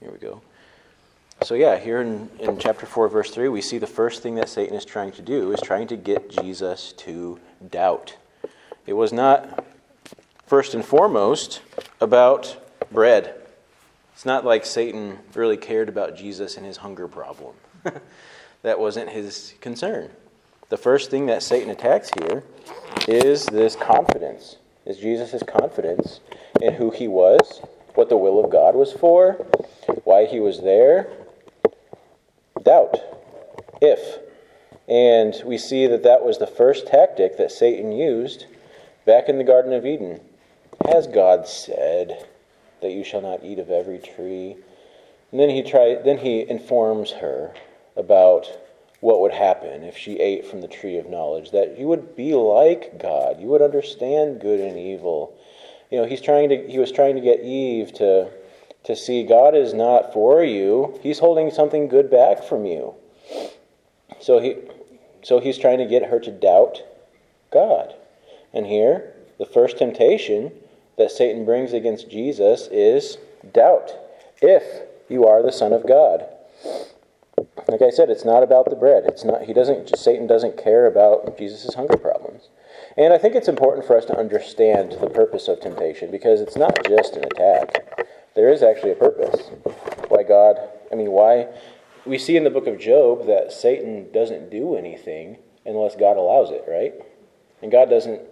Here we go. So, yeah, here in, in chapter 4, verse 3, we see the first thing that Satan is trying to do is trying to get Jesus to doubt. It was not, first and foremost, about bread. It's not like Satan really cared about Jesus and his hunger problem. that wasn't his concern. The first thing that Satan attacks here is this confidence, is Jesus' confidence in who he was, what the will of God was for, why he was there. Doubt. If. And we see that that was the first tactic that Satan used back in the Garden of Eden. Has God said? that you shall not eat of every tree. And then he try, then he informs her about what would happen if she ate from the tree of knowledge, that you would be like God. You would understand good and evil. You know, he's trying to he was trying to get Eve to to see God is not for you. He's holding something good back from you. So he so he's trying to get her to doubt God. And here, the first temptation that Satan brings against Jesus is doubt if you are the son of God. Like I said, it's not about the bread. It's not he doesn't Satan doesn't care about Jesus' hunger problems. And I think it's important for us to understand the purpose of temptation because it's not just an attack. There is actually a purpose. Why God, I mean, why we see in the book of Job that Satan doesn't do anything unless God allows it, right? And God doesn't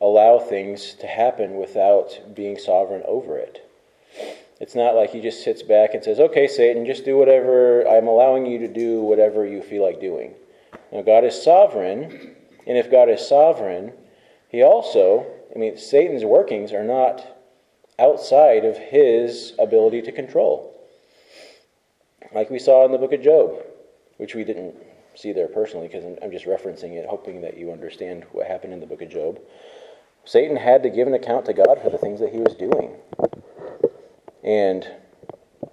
allow things to happen without being sovereign over it. It's not like he just sits back and says, okay, Satan, just do whatever, I'm allowing you to do whatever you feel like doing. Now, God is sovereign, and if God is sovereign, he also, I mean, Satan's workings are not outside of his ability to control. Like we saw in the book of Job, which we didn't see there personally because I'm just referencing it, hoping that you understand what happened in the book of Job. Satan had to give an account to God for the things that he was doing. And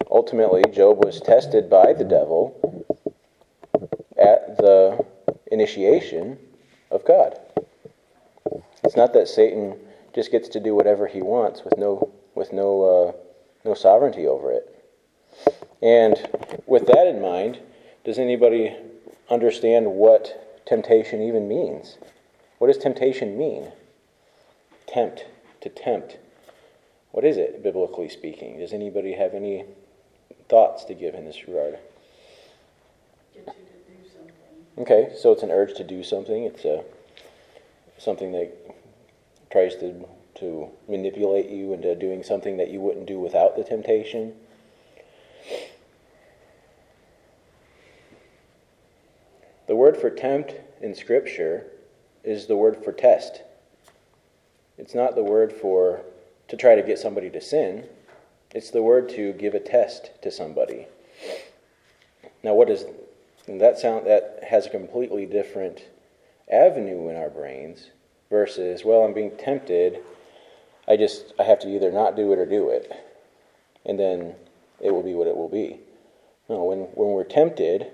ultimately, Job was tested by the devil at the initiation of God. It's not that Satan just gets to do whatever he wants with no with no uh, no sovereignty over it. And with that in mind, does anybody understand what temptation even means? What does temptation mean? tempt, to tempt. What is it, biblically speaking? Does anybody have any thoughts to give in this regard? Okay, so it's an urge to do something. It's a something that tries to to manipulate you into doing something that you wouldn't do without the temptation. The word for tempt in Scripture is the word for test. It's not the word for to try to get somebody to sin. It's the word to give a test to somebody. Now, what does that sound? That has a completely different avenue in our brains versus, well, I'm being tempted. I just I have to either not do it or do it, and then it will be what it will be. No, when when we're tempted,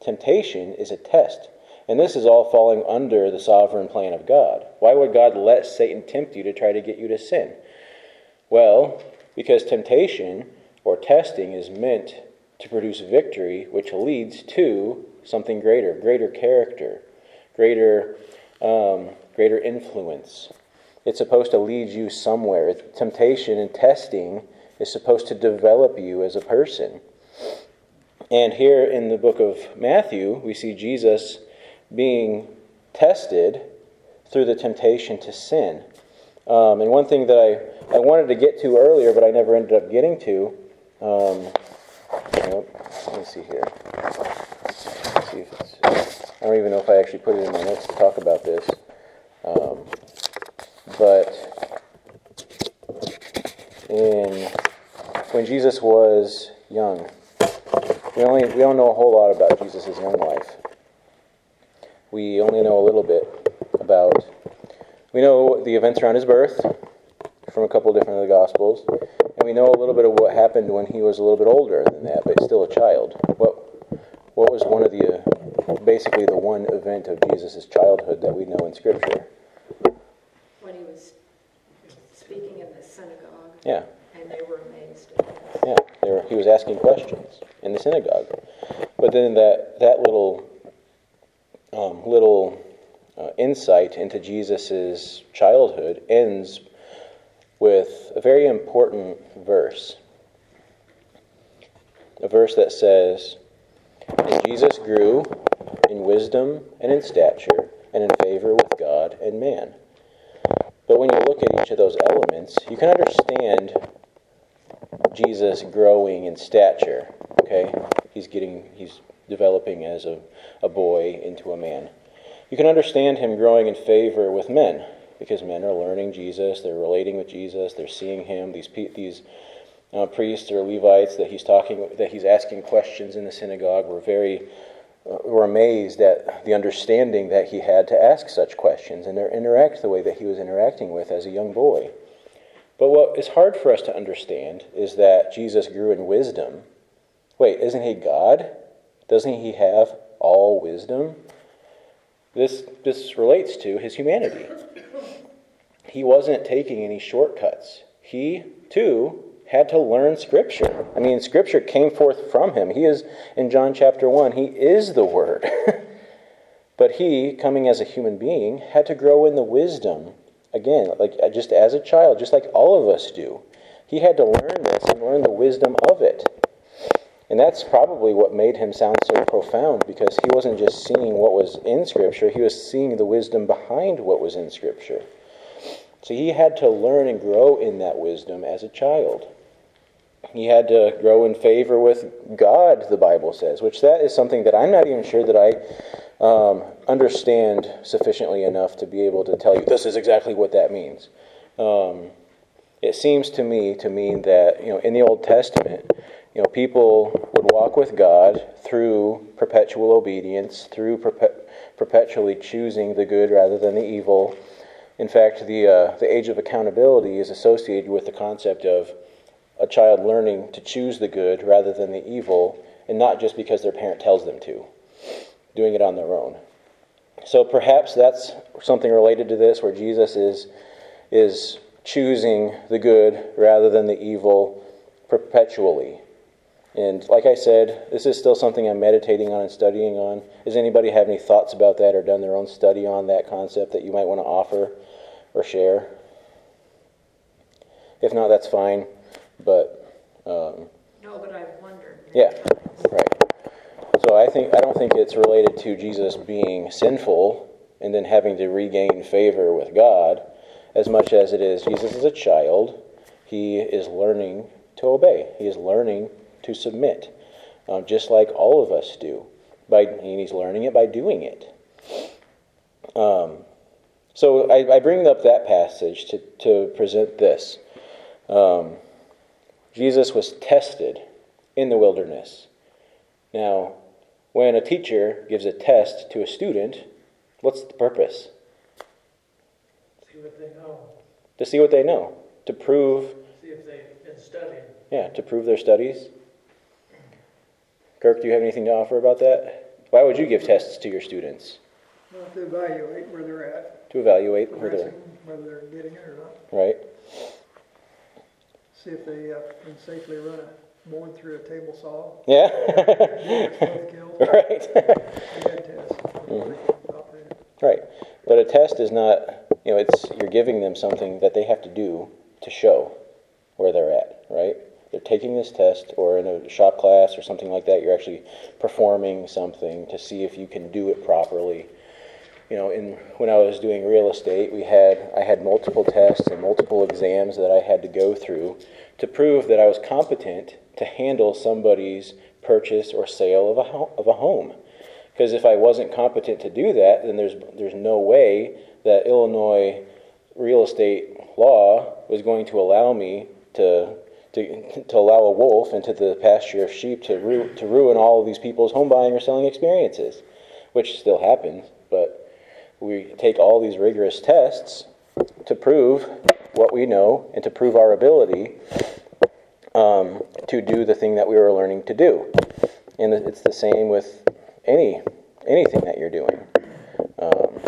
temptation is a test. And this is all falling under the sovereign plan of God. Why would God let Satan tempt you to try to get you to sin? Well, because temptation or testing is meant to produce victory, which leads to something greater, greater character, greater, um, greater influence. It's supposed to lead you somewhere. Temptation and testing is supposed to develop you as a person. And here in the book of Matthew, we see Jesus being tested through the temptation to sin. Um, and one thing that I, I wanted to get to earlier, but I never ended up getting to. Um, let me see here. See I don't even know if I actually put it in my notes to talk about this. Um, but in when Jesus was young, we only we don't know a whole lot about Jesus' young life we only know a little bit about. We know the events around his birth from a couple different of the Gospels, and we know a little bit of what happened when he was a little bit older than that, but still a child. What what was one of the uh, basically the one event of Jesus' childhood that we know in Scripture? When he was speaking in the synagogue. Yeah. And they were amazed. Yeah, were, he was asking questions in the synagogue. But then that, that little, um, little uh, insight into Jesus' childhood ends with a very important verse. A verse that says, And Jesus grew in wisdom and in stature and in favor with God and man. But when you look at each of those elements, you can understand Jesus growing in stature. Okay? He's getting he's developing as a, a boy into a man. You can understand him growing in favor with men because men are learning Jesus, they're relating with Jesus, they're seeing him. These these uh, priests or Levites that he's talking that he's asking questions in the synagogue were very were amazed at the understanding that he had to ask such questions and interact the way that he was interacting with as a young boy. But what is hard for us to understand is that Jesus grew in wisdom. Wait, isn't he God? Doesn't he have all wisdom? This, this relates to his humanity. He wasn't taking any shortcuts. He, too, had to learn Scripture. I mean, Scripture came forth from him. He is, in John chapter 1, he is the Word. but he, coming as a human being, had to grow in the wisdom Again, like just as a child, just like all of us do. He had to learn this and learn the wisdom of it. And that's probably what made him sound so profound because he wasn't just seeing what was in Scripture, he was seeing the wisdom behind what was in Scripture. So he had to learn and grow in that wisdom as a child. He had to grow in favor with God, the Bible says, which that is something that I'm not even sure that I um, understand sufficiently enough to be able to tell you this is exactly what that means. Um, it seems to me to mean that you know in the Old Testament, you know people would walk with God through perpetual obedience, through perpe- perpetually choosing the good rather than the evil. In fact, the uh, the age of accountability is associated with the concept of a child learning to choose the good rather than the evil, and not just because their parent tells them to doing it on their own. So perhaps that's something related to this, where Jesus is, is choosing the good rather than the evil perpetually. And like I said, this is still something I'm meditating on and studying on. Does anybody have any thoughts about that or done their own study on that concept that you might want to offer or share? If not, that's fine. But um, no, but I've wondered. Yeah, right. So I think I don't think it's related to Jesus being sinful and then having to regain favor with God as much as it is Jesus is a child. He is learning to obey. He is learning to submit, um, just like all of us do. By and he's learning it by doing it. Um, so I, I, bring up that passage to, to present this. Um, Jesus was tested in the wilderness. Now, when a teacher gives a test to a student, what's the purpose? See what they know. To see what they know. To prove. See if they've been studying. Yeah, to prove their studies. Kirk, do you have anything to offer about that? Why would you give tests to your students? Well, to evaluate where they're at. To evaluate where they're whether they're getting it or not. Right. See if they uh, can safely run a board through a table saw. Yeah. right. mm-hmm. Right. But a test is not, you know, it's you're giving them something that they have to do to show where they're at, right? They're taking this test, or in a shop class or something like that, you're actually performing something to see if you can do it properly. You know, in when I was doing real estate, we had I had multiple tests and multiple exams that I had to go through to prove that I was competent to handle somebody's purchase or sale of a, of a home. Because if I wasn't competent to do that, then there's, there's no way that Illinois real estate law was going to allow me to, to, to allow a wolf into the pasture of sheep to, ru- to ruin all of these people's home buying or selling experiences, which still happens. But we take all these rigorous tests to prove what we know and to prove our ability um, to do the thing that we were learning to do. And it's the same with any anything that you're doing. Um,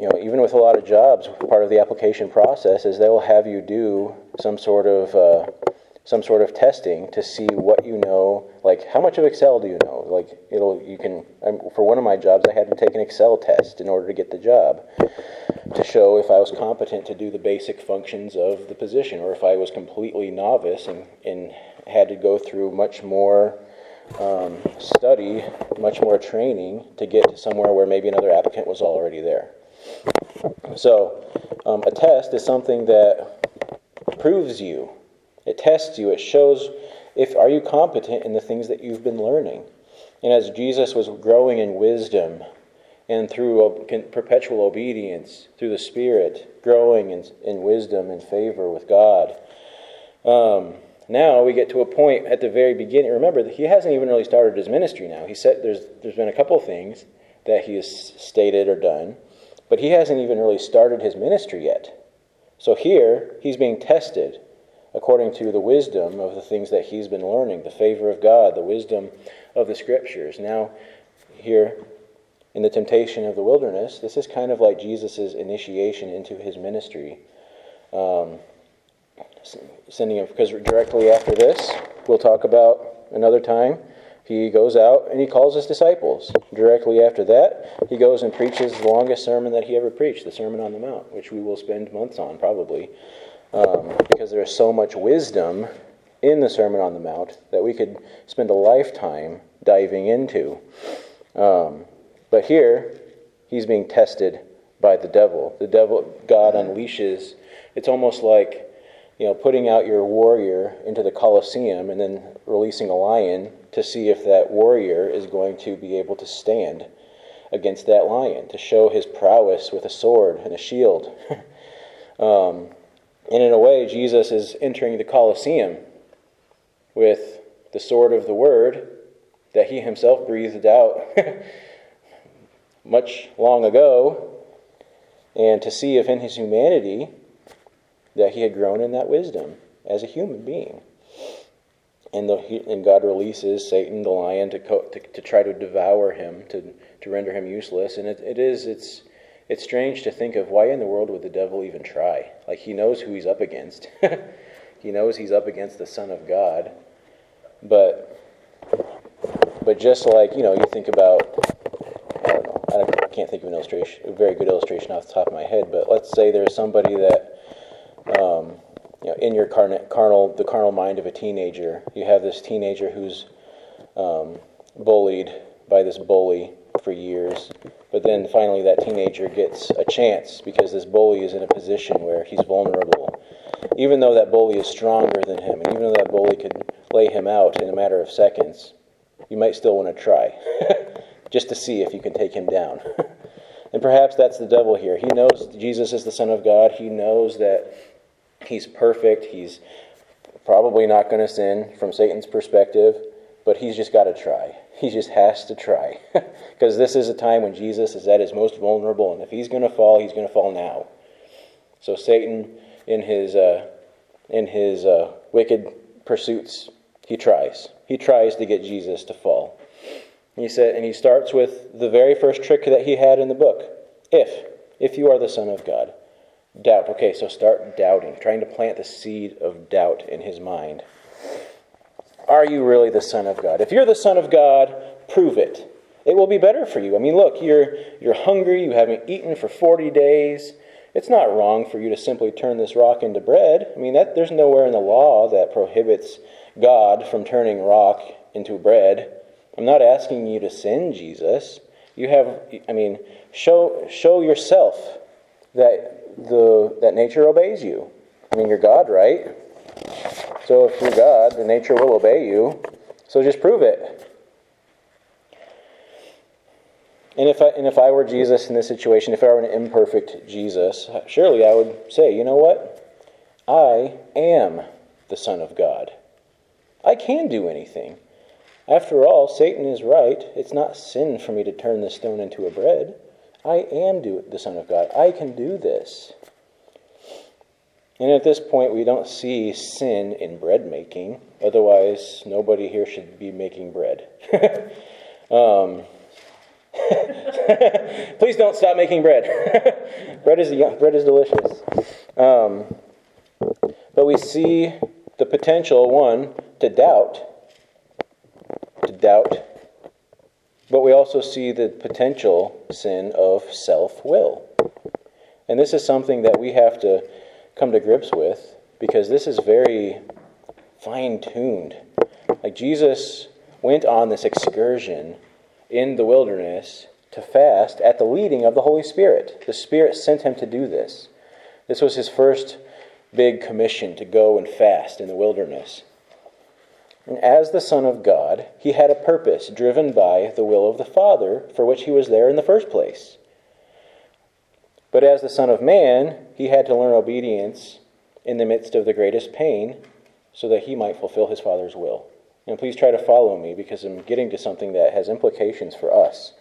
you know, even with a lot of jobs, part of the application process is they will have you do some sort of uh, some sort of testing to see what you know. Like, how much of Excel do you know? Like, it'll you can. for one of my jobs, I had to take an Excel test in order to get the job to show if I was competent to do the basic functions of the position, or if I was completely novice and, and had to go through much more um, study, much more training to get to somewhere where maybe another applicant was already there. So, um, a test is something that proves you it tests you. It shows if are you competent in the things that you've been learning. And as Jesus was growing in wisdom and through perpetual obedience through the Spirit, growing in, in wisdom and favor with God. Um, now we get to a point at the very beginning. Remember that he hasn't even really started his ministry now. He said there's there's been a couple things that he has stated or done, but he hasn't even really started his ministry yet. So here he's being tested according to the wisdom of the things that he's been learning, the favor of God, the wisdom of the scriptures. Now, here in the temptation of the wilderness, this is kind of like Jesus' initiation into his ministry. Um, sending him, because directly after this, we'll talk about another time. He goes out and he calls his disciples. Directly after that, he goes and preaches the longest sermon that he ever preached, the Sermon on the Mount, which we will spend months on probably um, because there is so much wisdom in the Sermon on the Mount that we could spend a lifetime diving into. Um, but here, he's being tested by the devil. The devil, God unleashes. It's almost like you know putting out your warrior into the Colosseum and then releasing a lion to see if that warrior is going to be able to stand against that lion, to show his prowess with a sword and a shield. um, and in a way, Jesus is entering the Colosseum with the sword of the Word that he himself breathed out much long ago, and to see if in his humanity that he had grown in that wisdom as a human being. And, the, and God releases Satan, the lion, to, co- to, to try to devour him, to, to render him useless. And it, it is, it's, it's strange to think of why in the world would the devil even try? Like, he knows who he's up against. he knows he's up against the Son of God. But, but just like, you know, you think about, I don't know, I, don't, I can't think of an illustration, a very good illustration off the top of my head, but let's say there's somebody that, um, you know, in your carnal, the carnal mind of a teenager, you have this teenager who's um, bullied by this bully for years. But then finally, that teenager gets a chance because this bully is in a position where he's vulnerable. Even though that bully is stronger than him, and even though that bully could lay him out in a matter of seconds, you might still want to try just to see if you can take him down. and perhaps that's the devil here. He knows Jesus is the Son of God, he knows that he's perfect, he's probably not going to sin from Satan's perspective, but he's just got to try. He just has to try. Because this is a time when Jesus is at his most vulnerable, and if he's going to fall, he's going to fall now. So Satan, in his, uh, in his uh, wicked pursuits, he tries. He tries to get Jesus to fall. He said, and he starts with the very first trick that he had in the book. If, if you are the Son of God. Doubt. Okay, so start doubting, trying to plant the seed of doubt in his mind. Are you really the Son of God? If you're the Son of God, prove it. It will be better for you. I mean, look, you're, you're hungry, you haven't eaten for 40 days. It's not wrong for you to simply turn this rock into bread. I mean, that, there's nowhere in the law that prohibits God from turning rock into bread. I'm not asking you to sin, Jesus. You have, I mean, show, show yourself that, the, that nature obeys you. I mean, you're God, right? So if you're God, the nature will obey you. So just prove it. And if I, and if I were Jesus in this situation, if I were an imperfect Jesus, surely I would say, you know what? I am the Son of God. I can do anything. After all, Satan is right. It's not sin for me to turn this stone into a bread. I am the Son of God. I can do this. And at this point, we don't see sin in bread making. Otherwise, nobody here should be making bread. um, please don't stop making bread. bread is bread is delicious. Um, but we see the potential, one, to doubt, to doubt, but we also see the potential sin of self will. And this is something that we have to come to grips with because this is very fine tuned. Like Jesus went on this excursion in the wilderness to fast at the leading of the Holy Spirit. The Spirit sent him to do this. This was his first big commission to go and fast in the wilderness. And as the Son of God, he had a purpose driven by the will of the Father for which he was there in the first place. But as the Son of Man, he had to learn obedience in the midst of the greatest pain so that he might fulfill his Father's will. And please try to follow me because I'm getting to something that has implications for us.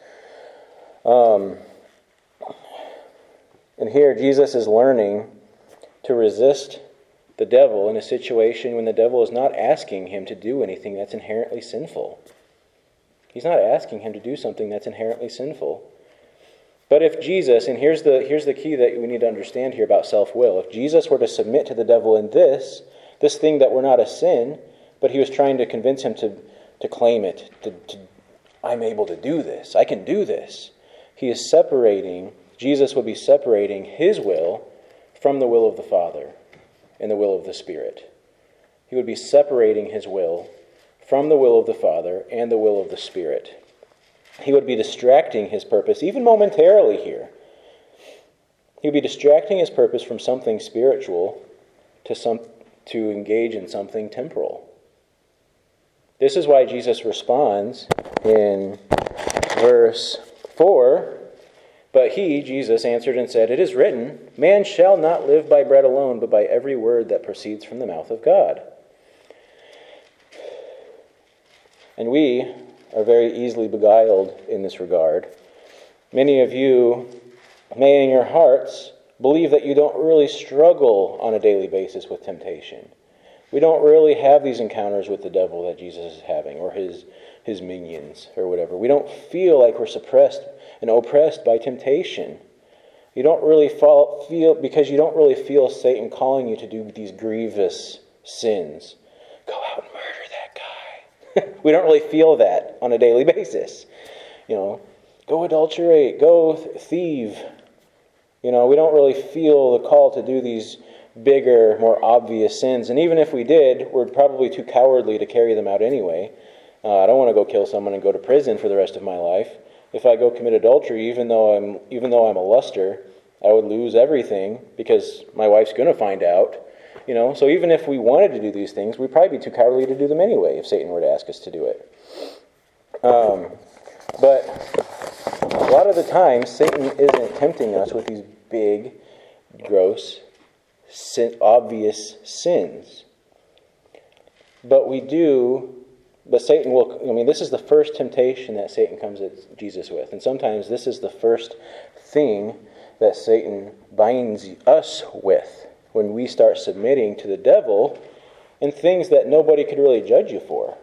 Um, and here, Jesus is learning to resist the devil in a situation when the devil is not asking him to do anything that's inherently sinful. He's not asking him to do something that's inherently sinful. But if Jesus, and here's the, here's the key that we need to understand here about self will, if Jesus were to submit to the devil in this, this thing that were not a sin, but he was trying to convince him to, to claim it, to, to, I'm able to do this, I can do this. He is separating, Jesus would be separating his will from the will of the Father and the will of the Spirit. He would be separating his will from the will of the Father and the will of the Spirit. He would be distracting his purpose, even momentarily here. He would be distracting his purpose from something spiritual to, some, to engage in something temporal. This is why Jesus responds in verse 4 but he, Jesus, answered and said, It is written, Man shall not live by bread alone, but by every word that proceeds from the mouth of God. And we are very easily beguiled in this regard. Many of you may, in your hearts, believe that you don't really struggle on a daily basis with temptation. We don't really have these encounters with the devil that Jesus is having, or his, his minions, or whatever. We don't feel like we're suppressed and oppressed by temptation. You don't really fall, feel, because you don't really feel Satan calling you to do these grievous sins. Go out and murder that guy. we don't really feel that on a daily basis. You know, go adulterate, go thieve. You know, we don't really feel the call to do these bigger, more obvious sins. And even if we did, we're probably too cowardly to carry them out anyway. Uh, I don't want to go kill someone and go to prison for the rest of my life if I go commit adultery, even though I'm even though I'm a luster, I would lose everything because my wife's going to find out. You know, so even if we wanted to do these things, we'd probably be too cowardly to do them anyway if Satan were to ask us to do it. Um, but a lot of the time, Satan isn't tempting us with these big, gross, sin, obvious sins. But we do but Satan will, I mean, this is the first temptation that Satan comes at Jesus with. And sometimes this is the first thing that Satan binds us with when we start submitting to the devil in things that nobody could really judge you for.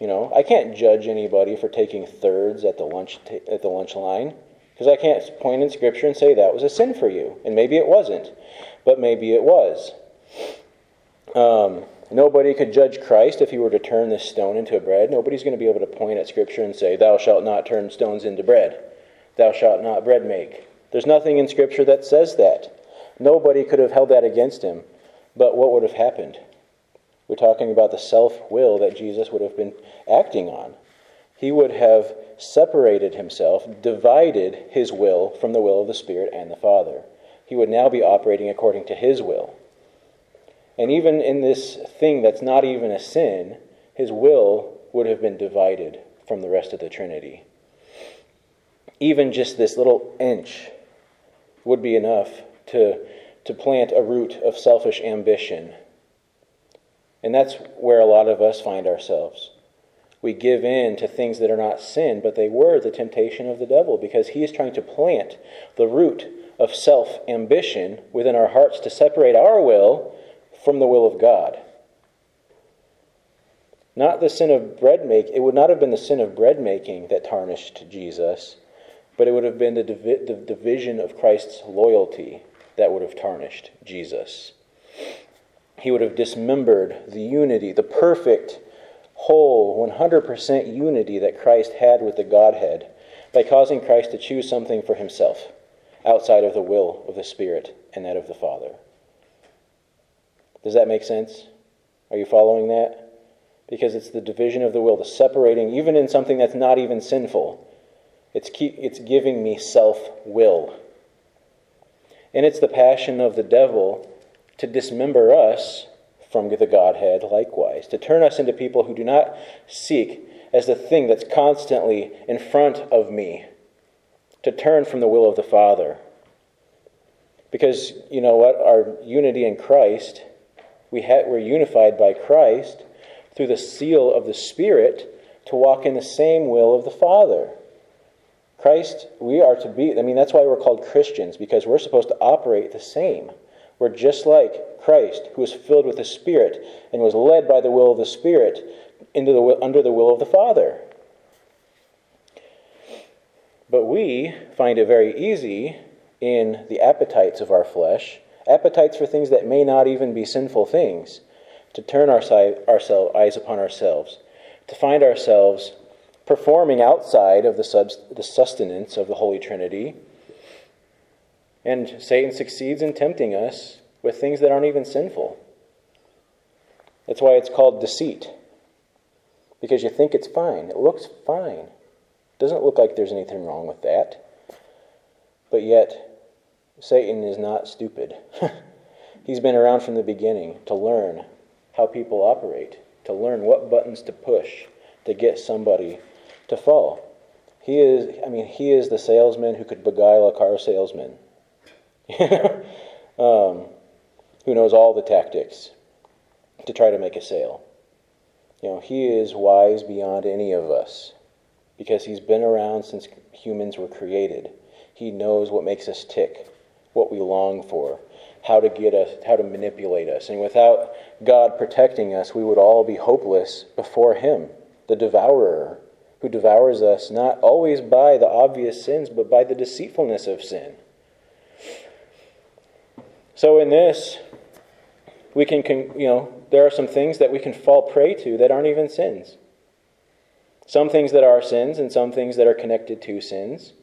You know, I can't judge anybody for taking thirds at the lunch at the lunch line because I can't point in scripture and say that was a sin for you, and maybe it wasn't, but maybe it was. Um, Nobody could judge Christ if he were to turn this stone into a bread. Nobody's going to be able to point at Scripture and say, Thou shalt not turn stones into bread. Thou shalt not bread make. There's nothing in Scripture that says that. Nobody could have held that against him. But what would have happened? We're talking about the self will that Jesus would have been acting on. He would have separated himself, divided his will from the will of the Spirit and the Father. He would now be operating according to his will. And even in this thing that's not even a sin, his will would have been divided from the rest of the Trinity. Even just this little inch would be enough to, to plant a root of selfish ambition. And that's where a lot of us find ourselves. We give in to things that are not sin, but they were the temptation of the devil because he is trying to plant the root of self ambition within our hearts to separate our will from the will of God. Not the sin of bread making, it would not have been the sin of bread making that tarnished Jesus, but it would have been the, divi- the division of Christ's loyalty that would have tarnished Jesus. he would have dismembered the unity, the perfect, whole, 100% unity that Christ had with the Godhead by causing Christ to choose something for himself outside of the will of the Spirit and that of the Father. Does that make sense? Are you following that? Because it's the division of the will, the separating, even in something that's not even sinful. It's, keep, it's giving me self will. And it's the passion of the devil to dismember us from the Godhead likewise, to turn us into people who do not seek as the thing that's constantly in front of me, to turn from the will of the Father. Because, you know what? Our unity in Christ, we ha- we're unified by Christ through the seal of the Spirit to walk in the same will of the Father. Christ, we are to be, I mean, that's why we're called Christians, because we're supposed to operate the same. We're just like Christ, who was filled with the Spirit and was led by the will of the Spirit into the, under the will of the Father. But we find it very easy in the appetites of our flesh, appetites for things that may not even be sinful things, to turn our, side, our eyes upon ourselves, to find ourselves performing outside of the, the sustenance of the Holy Trinity. And Satan succeeds in tempting us with things that aren't even sinful. That's why it's called deceit. Because you think it's fine. It looks fine. It doesn't look like there's anything wrong with that. But yet, Satan is not stupid. He's been around from the beginning to learn how people operate, to learn what buttons to push to get somebody to fall. He is, I mean, he is the salesman who could beguile a car salesman, um, who knows all the tactics to try to make a sale. You know, he is wise beyond any of us because he's been around since humans were created. He knows what makes us tick, what we long for, how to get us, how to manipulate us. And without God protecting us, we would all be hopeless before him, the devourer who devours us not always by the obvious sins, but by the deceitfulness of sin. So, in this, we can, you know, there are some things that we can fall prey to that aren't even sins. Some things that are sins and some things that are connected to sins.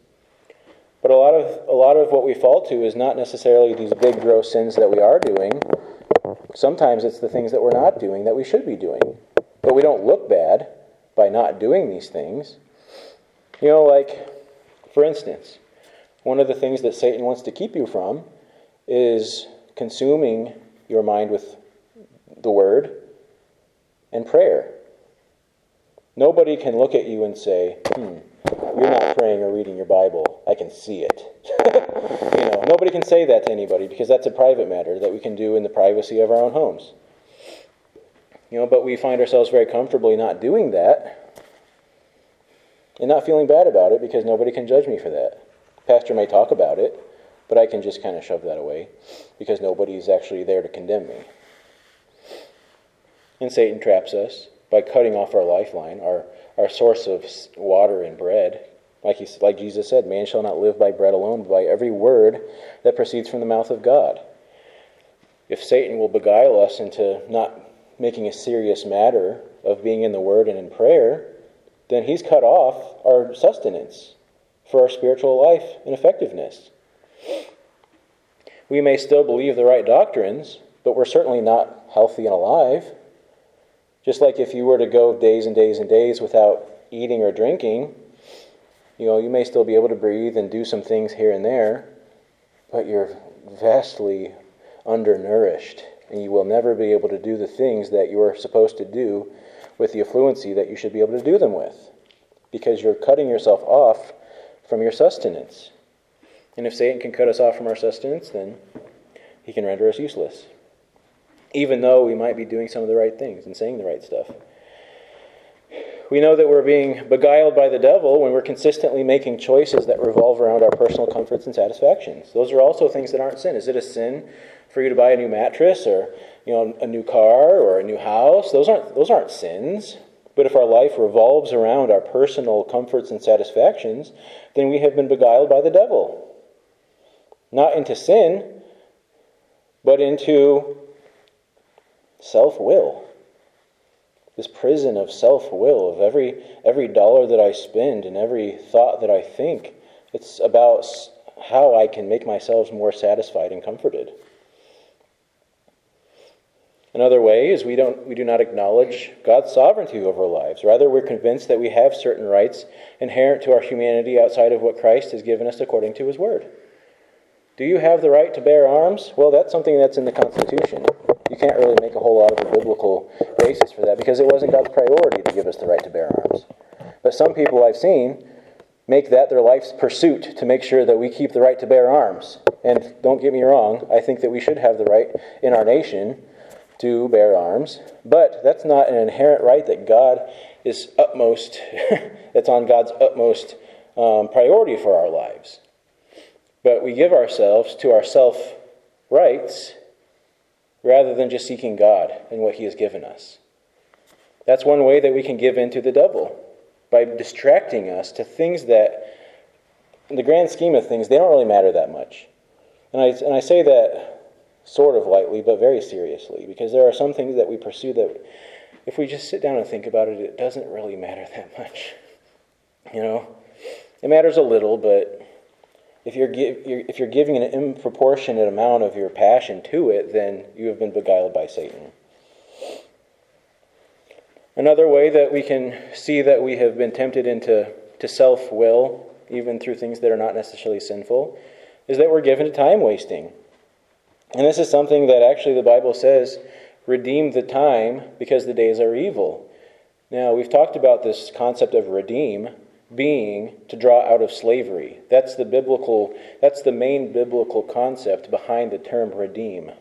But a lot of a lot of what we fall to is not necessarily these big gross sins that we are doing. Sometimes it's the things that we're not doing that we should be doing. But we don't look bad by not doing these things. You know, like, for instance, one of the things that Satan wants to keep you from is consuming your mind with the Word and prayer. Nobody can look at you and say, hmm, you're not praying or reading your Bible. I can see it. you know, nobody can say that to anybody because that's a private matter that we can do in the privacy of our own homes. You know, but we find ourselves very comfortably not doing that and not feeling bad about it because nobody can judge me for that. Pastor may talk about it, but I can just kind of shove that away because nobody's actually there to condemn me. And Satan traps us by cutting off our lifeline, our, our source of water and bread. Like, he, like Jesus said, man shall not live by bread alone, but by every word that proceeds from the mouth of God. If Satan will beguile us into not making a serious matter of being in the Word and in prayer, then he's cut off our sustenance for our spiritual life and effectiveness. We may still believe the right doctrines, but we're certainly not healthy and alive. Just like if you were to go days and days and days without eating or drinking, you know, you may still be able to breathe and do some things here and there, but you're vastly undernourished and you will never be able to do the things that you are supposed to do with the affluency that you should be able to do them with because you're cutting yourself off from your sustenance. And if Satan can cut us off from our sustenance, then he can render us useless, even though we might be doing some of the right things and saying the right stuff. We know that we're being beguiled by the devil when we're consistently making choices that revolve around our personal comforts and satisfactions. Those are also things that aren't sin. Is it a sin for you to buy a new mattress or you know a new car or a new house. Those aren't those aren't sins. But if our life revolves around our personal comforts and satisfactions, then we have been beguiled by the devil. Not into sin, but into self will. This prison of self will, of every, every dollar that I spend and every thought that I think, it's about how I can make myself more satisfied and comforted. Another way is we, don't, we do not acknowledge God's sovereignty over our lives. Rather, we're convinced that we have certain rights inherent to our humanity outside of what Christ has given us according to His Word. Do you have the right to bear arms? Well, that's something that's in the Constitution. You can't really make a whole lot of a biblical basis for that because it wasn't God's priority to give us the right to bear arms. But some people I've seen make that their life's pursuit to make sure that we keep the right to bear arms. And don't get me wrong, I think that we should have the right in our nation to bear arms, but that's not an inherent right that God is utmost, that's on God's utmost um, priority for our lives. But we give ourselves to our self rights rather than just seeking God and what He has given us. That's one way that we can give in to the devil by distracting us to things that, in the grand scheme of things, they don't really matter that much. And I, and I say that sort of lightly, but very seriously, because there are some things that we pursue that, if we just sit down and think about it, it doesn't really matter that much. You know, it matters a little, but if you're, if you're giving an improportionate amount of your passion to it, then you have been beguiled by Satan. Another way that we can see that we have been tempted into to self will, even through things that are not necessarily sinful, is that we're given to time wasting. And this is something that actually the Bible says redeem the time because the days are evil. Now, we've talked about this concept of redeem being to draw out of slavery. That's the biblical that's the main biblical concept behind the term redeem.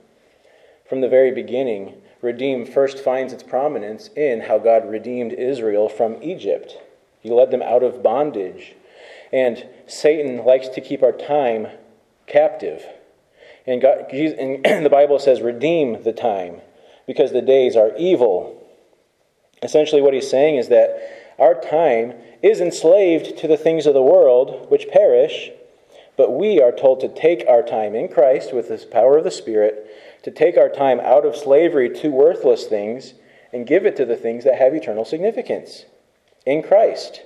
From the very beginning, redeem first finds its prominence in how God redeemed Israel from Egypt. He led them out of bondage. And Satan likes to keep our time captive. And, God, and the Bible says, redeem the time because the days are evil. Essentially, what he's saying is that our time is enslaved to the things of the world which perish, but we are told to take our time in Christ with the power of the Spirit, to take our time out of slavery to worthless things and give it to the things that have eternal significance in Christ.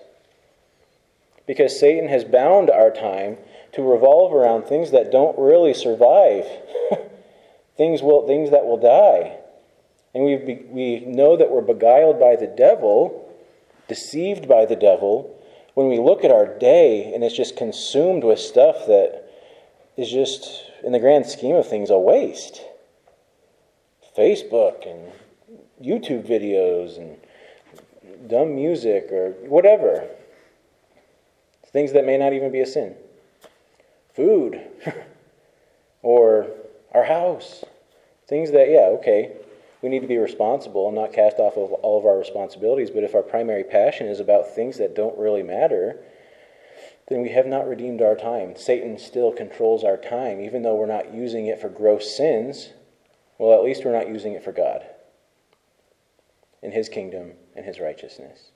Because Satan has bound our time to revolve around things that don't really survive, things, will, things that will die. And we, we know that we're beguiled by the devil, deceived by the devil, when we look at our day and it's just consumed with stuff that is just, in the grand scheme of things, a waste. Facebook and YouTube videos and dumb music or whatever. Things that may not even be a sin food or our house. Things that, yeah, okay, we need to be responsible and not cast off of all of our responsibilities. But if our primary passion is about things that don't really matter, then we have not redeemed our time. Satan still controls our time, even though we're not using it for gross sins. Well, at least we're not using it for God in His kingdom and His righteousness.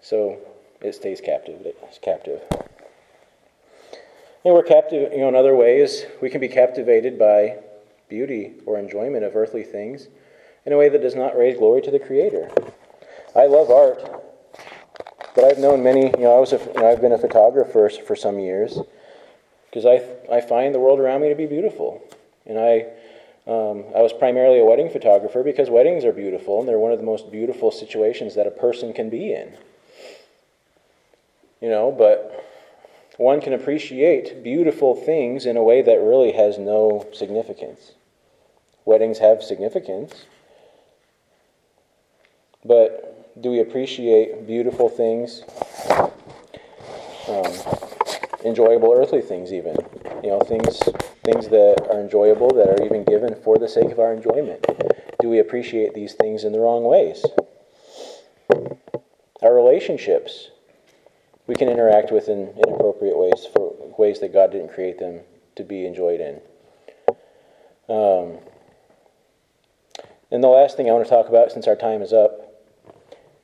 So it stays captive. It's captive. And we're captive, you know, in other ways, we can be captivated by beauty or enjoyment of earthly things in a way that does not raise glory to the Creator. I love art, but I've known many, you know, I was a, you know, I've been a photographer for some years because I, I find the world around me to be beautiful. And I, um, I was primarily a wedding photographer because weddings are beautiful and they're one of the most beautiful situations that a person can be in. You know, but one can appreciate beautiful things in a way that really has no significance. Weddings have significance, but do we appreciate beautiful things, um, enjoyable earthly things, even? You know, things things that are enjoyable that are even given for the sake of our enjoyment. Do we appreciate these things in the wrong ways? Our relationships we can interact with in inappropriate ways for ways that God didn't create them to be enjoyed in. Um, and the last thing I want to talk about, since our time is up,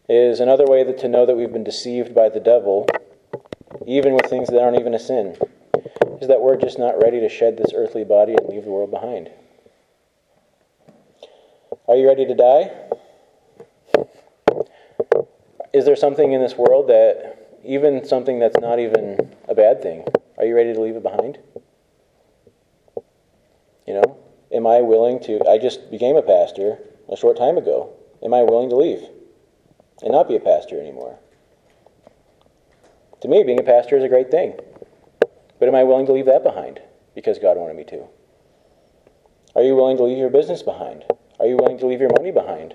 is another way that to know that we've been deceived by the devil, even with things that aren't even a sin, is that we're just not ready to shed this earthly body and leave the world behind. Are you ready to die? Is there something in this world that, even something that's not even a bad thing, are you ready to leave it behind? You know, am I willing to? I just became a pastor a short time ago. Am I willing to leave and not be a pastor anymore? To me, being a pastor is a great thing. But am I willing to leave that behind because God wanted me to? Are you willing to leave your business behind? Are you willing to leave your money behind?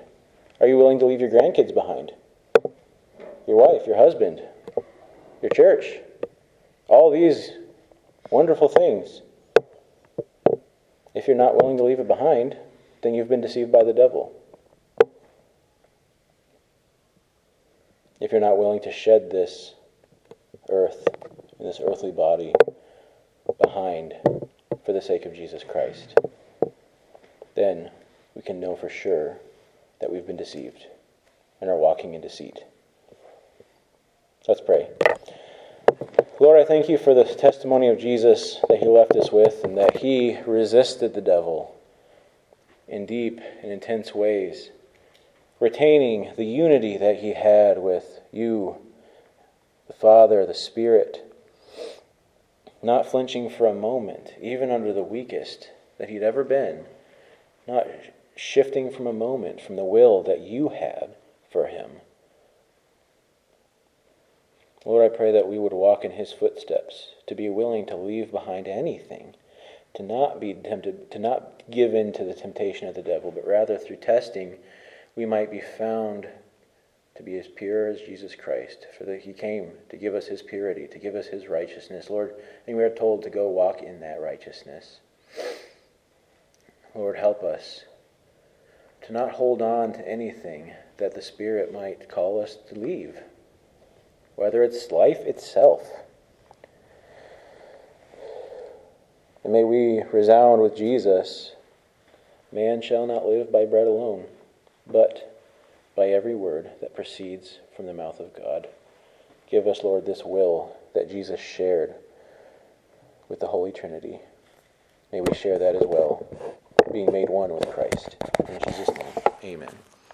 Are you willing to leave your grandkids behind? Your wife, your husband, your church? All these wonderful things. If you're not willing to leave it behind, then you've been deceived by the devil. If you're not willing to shed this earth and this earthly body behind for the sake of Jesus Christ, then we can know for sure that we've been deceived and are walking in deceit. Let's pray. Lord, I thank you for the testimony of Jesus that he left us with and that he resisted the devil in deep and intense ways, retaining the unity that he had with you, the Father, the Spirit, not flinching for a moment, even under the weakest that he'd ever been, not shifting from a moment from the will that you had for him. Lord, I pray that we would walk in his footsteps, to be willing to leave behind anything, to not be tempted, to not give in to the temptation of the devil, but rather through testing we might be found to be as pure as Jesus Christ, for that he came to give us his purity, to give us his righteousness. Lord, and we are told to go walk in that righteousness. Lord, help us to not hold on to anything that the Spirit might call us to leave whether it's life itself. And may we resound with Jesus man shall not live by bread alone, but by every word that proceeds from the mouth of God. Give us, Lord, this will that Jesus shared with the Holy Trinity. May we share that as well, being made one with Christ. In Jesus' name, amen.